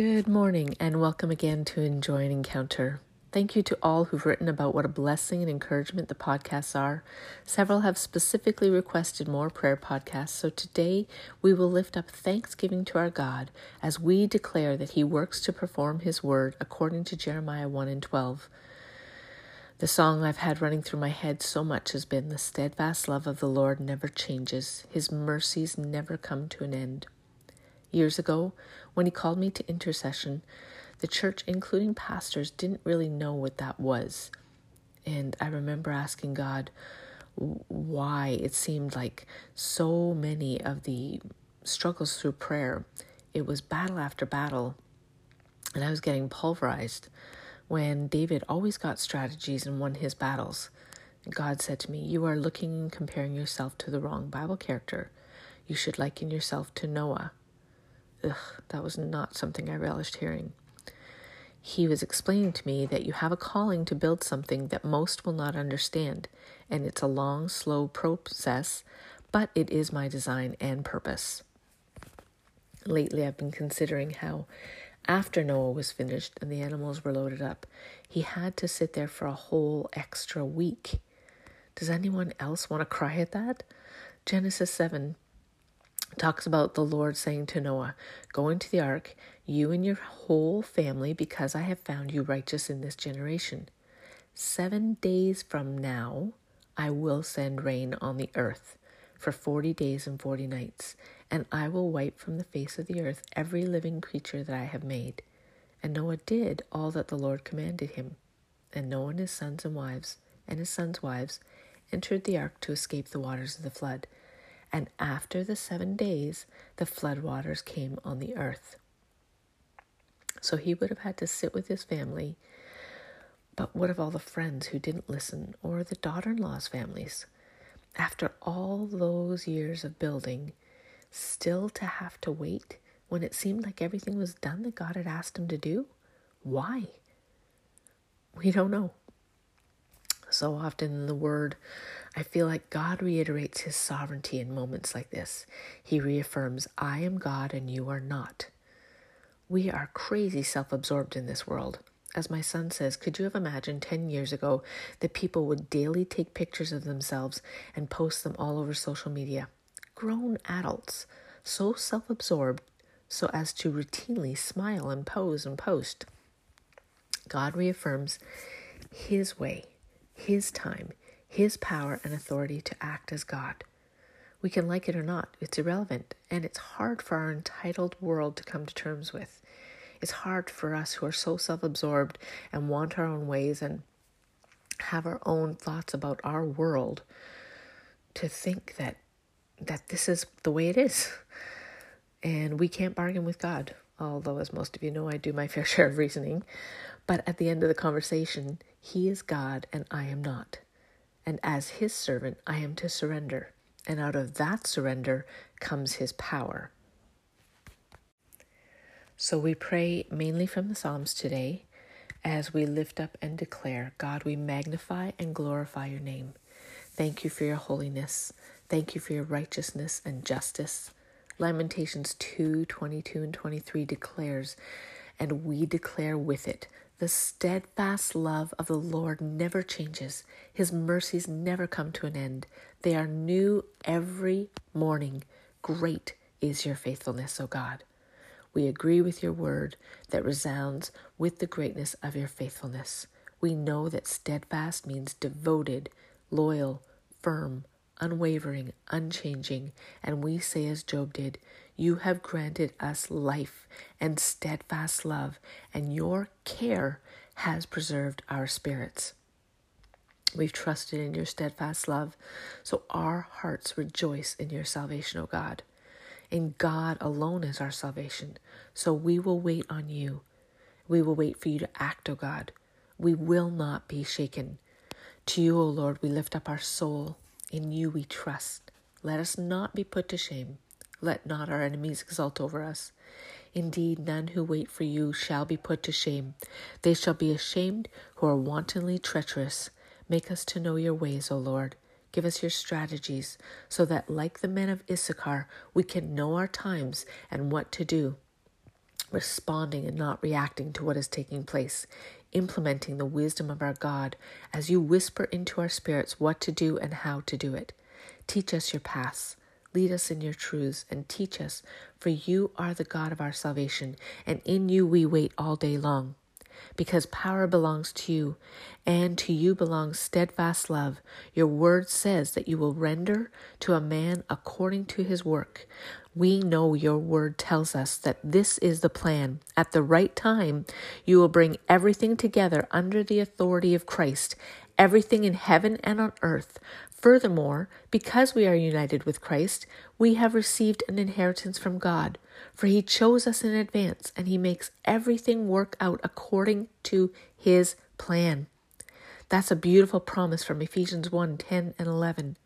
Good morning and welcome again to Enjoy an Encounter. Thank you to all who've written about what a blessing and encouragement the podcasts are. Several have specifically requested more prayer podcasts, so today we will lift up thanksgiving to our God as we declare that He works to perform His word according to Jeremiah 1 and 12. The song I've had running through my head so much has been The steadfast love of the Lord never changes, His mercies never come to an end. Years ago, when he called me to intercession, the church, including pastors, didn't really know what that was. And I remember asking God why it seemed like so many of the struggles through prayer, it was battle after battle, and I was getting pulverized when David always got strategies and won his battles. God said to me, You are looking and comparing yourself to the wrong Bible character. You should liken yourself to Noah. Ugh, that was not something I relished hearing. He was explaining to me that you have a calling to build something that most will not understand, and it's a long, slow process, but it is my design and purpose. Lately, I've been considering how, after Noah was finished and the animals were loaded up, he had to sit there for a whole extra week. Does anyone else want to cry at that? Genesis 7 talks about the Lord saying to Noah, Go into the ark, you and your whole family, because I have found you righteous in this generation. Seven days from now, I will send rain on the earth for forty days and forty nights, and I will wipe from the face of the earth every living creature that I have made. And Noah did all that the Lord commanded him. And Noah and his sons and wives, and his sons' wives, entered the ark to escape the waters of the flood and after the seven days, the flood waters came on the earth. So he would have had to sit with his family. But what of all the friends who didn't listen, or the daughter in law's families? After all those years of building, still to have to wait when it seemed like everything was done that God had asked him to do? Why? We don't know. So often in the Word, I feel like God reiterates his sovereignty in moments like this. He reaffirms, I am God and you are not. We are crazy self absorbed in this world. As my son says, could you have imagined 10 years ago that people would daily take pictures of themselves and post them all over social media? Grown adults, so self absorbed so as to routinely smile and pose and post. God reaffirms his way his time, His power and authority to act as God. We can like it or not, it's irrelevant, and it's hard for our entitled world to come to terms with. It's hard for us who are so self absorbed and want our own ways and have our own thoughts about our world to think that that this is the way it is. And we can't bargain with God, although as most of you know I do my fair share of reasoning. But at the end of the conversation, he is God and I am not. And as his servant, I am to surrender. And out of that surrender comes his power. So we pray mainly from the Psalms today as we lift up and declare God, we magnify and glorify your name. Thank you for your holiness. Thank you for your righteousness and justice. Lamentations 2 22 and 23 declares, and we declare with it the steadfast love of the Lord never changes. His mercies never come to an end. They are new every morning. Great is your faithfulness, O God. We agree with your word that resounds with the greatness of your faithfulness. We know that steadfast means devoted, loyal, firm, unwavering, unchanging, and we say as Job did, You have granted us life and steadfast love, and your care has preserved our spirits. We've trusted in your steadfast love, so our hearts rejoice in your salvation, O God. In God alone is our salvation, so we will wait on you. We will wait for you to act, O God. We will not be shaken. To you, O Lord, we lift up our soul. In you we trust. Let us not be put to shame. Let not our enemies exult over us. Indeed, none who wait for you shall be put to shame. They shall be ashamed who are wantonly treacherous. Make us to know your ways, O Lord. Give us your strategies, so that, like the men of Issachar, we can know our times and what to do. responding and not reacting to what is taking place, implementing the wisdom of our God as you whisper into our spirits what to do and how to do it. Teach us your paths. Lead us in your truths and teach us, for you are the God of our salvation, and in you we wait all day long because power belongs to you, and to you belongs steadfast love. Your word says that you will render to a man according to his work. We know your word tells us that this is the plan. At the right time, you will bring everything together under the authority of Christ, everything in heaven and on earth. Furthermore, because we are united with Christ, we have received an inheritance from God. For he chose us in advance, and he makes everything work out according to his plan. That's a beautiful promise from Ephesians 1 10 and 11.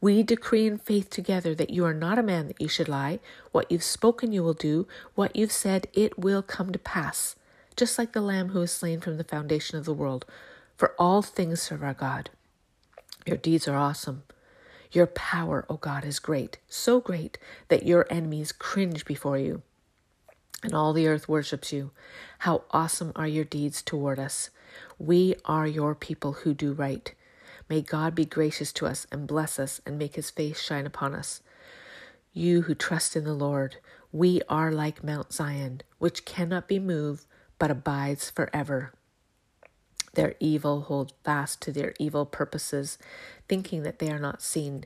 We decree in faith together that you are not a man that you should lie. What you've spoken, you will do. What you've said, it will come to pass. Just like the Lamb who was slain from the foundation of the world. For all things serve our God. Your deeds are awesome. Your power, O God, is great, so great that your enemies cringe before you, and all the earth worships you. How awesome are your deeds toward us! We are your people who do right. May God be gracious to us and bless us and make his face shine upon us. You who trust in the Lord, we are like Mount Zion, which cannot be moved but abides forever. Their evil hold fast to their evil purposes, thinking that they are not seen.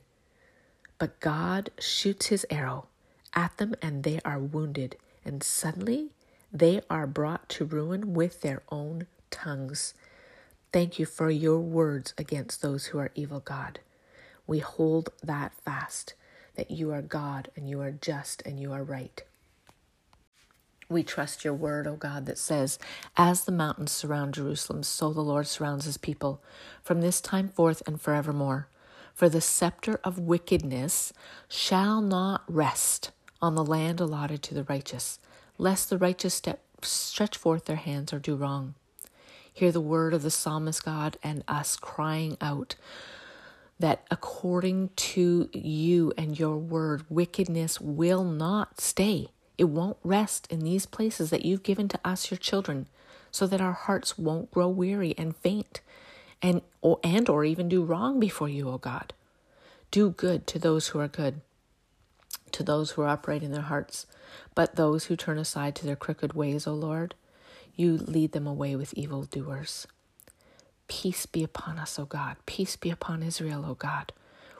But God shoots his arrow at them and they are wounded, and suddenly they are brought to ruin with their own tongues. Thank you for your words against those who are evil, God. We hold that fast that you are God and you are just and you are right. We trust your word, O God, that says, As the mountains surround Jerusalem, so the Lord surrounds his people, from this time forth and forevermore. For the scepter of wickedness shall not rest on the land allotted to the righteous, lest the righteous step, stretch forth their hands or do wrong. Hear the word of the psalmist God and us crying out that according to you and your word, wickedness will not stay it won't rest in these places that you've given to us, your children, so that our hearts won't grow weary and faint and or, and or even do wrong before you, O God. Do good to those who are good, to those who are upright in their hearts, but those who turn aside to their crooked ways, O Lord, you lead them away with evil doers. Peace be upon us, O God. Peace be upon Israel, O God.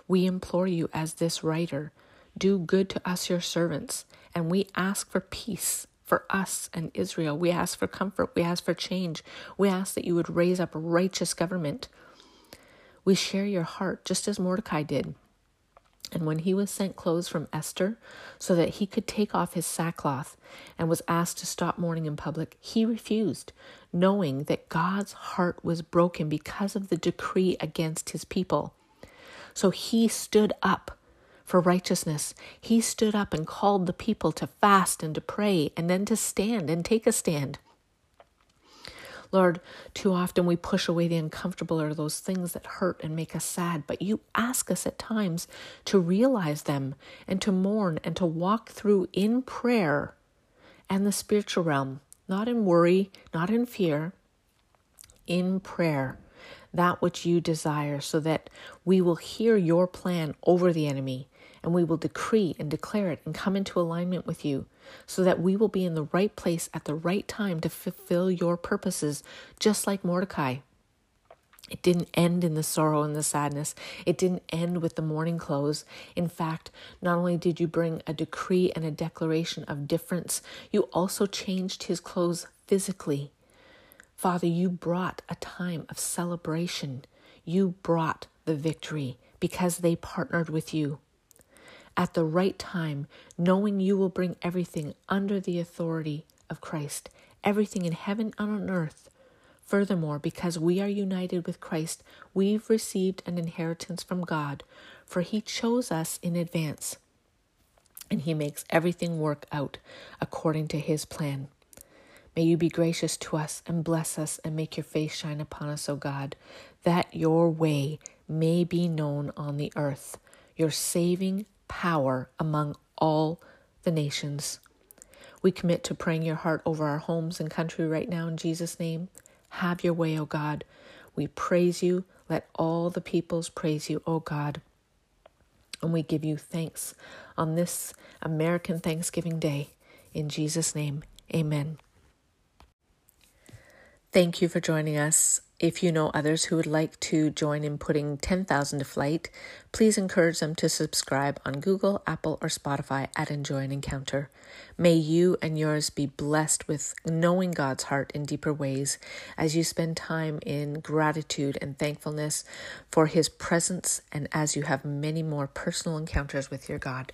We implore you as this writer do good to us, your servants. And we ask for peace for us and Israel. We ask for comfort. We ask for change. We ask that you would raise up righteous government. We share your heart, just as Mordecai did. And when he was sent clothes from Esther so that he could take off his sackcloth and was asked to stop mourning in public, he refused, knowing that God's heart was broken because of the decree against his people. So he stood up for righteousness. He stood up and called the people to fast and to pray and then to stand and take a stand. Lord, too often we push away the uncomfortable or those things that hurt and make us sad, but you ask us at times to realize them and to mourn and to walk through in prayer and the spiritual realm, not in worry, not in fear, in prayer, that which you desire, so that we will hear your plan over the enemy and we will decree and declare it and come into alignment with you so that we will be in the right place at the right time to fulfill your purposes, just like Mordecai. It didn't end in the sorrow and the sadness. It didn't end with the mourning clothes. In fact, not only did you bring a decree and a declaration of difference, you also changed his clothes physically. Father, you brought a time of celebration. You brought the victory because they partnered with you at the right time, knowing you will bring everything under the authority of Christ, everything in heaven and on earth. Furthermore, because we are united with Christ, we've received an inheritance from God, for He chose us in advance, and He makes everything work out according to His plan. May you be gracious to us and bless us and make your face shine upon us, O God, that your way may be known on the earth, your saving power among all the nations. We commit to praying your heart over our homes and country right now in Jesus' name. Have your way, O God. We praise you. Let all the peoples praise you, O God. And we give you thanks on this American Thanksgiving Day. In Jesus' name, amen. Thank you for joining us. If you know others who would like to join in putting 10,000 to flight, please encourage them to subscribe on Google, Apple, or Spotify at Enjoy an Encounter. May you and yours be blessed with knowing God's heart in deeper ways as you spend time in gratitude and thankfulness for His presence and as you have many more personal encounters with your God.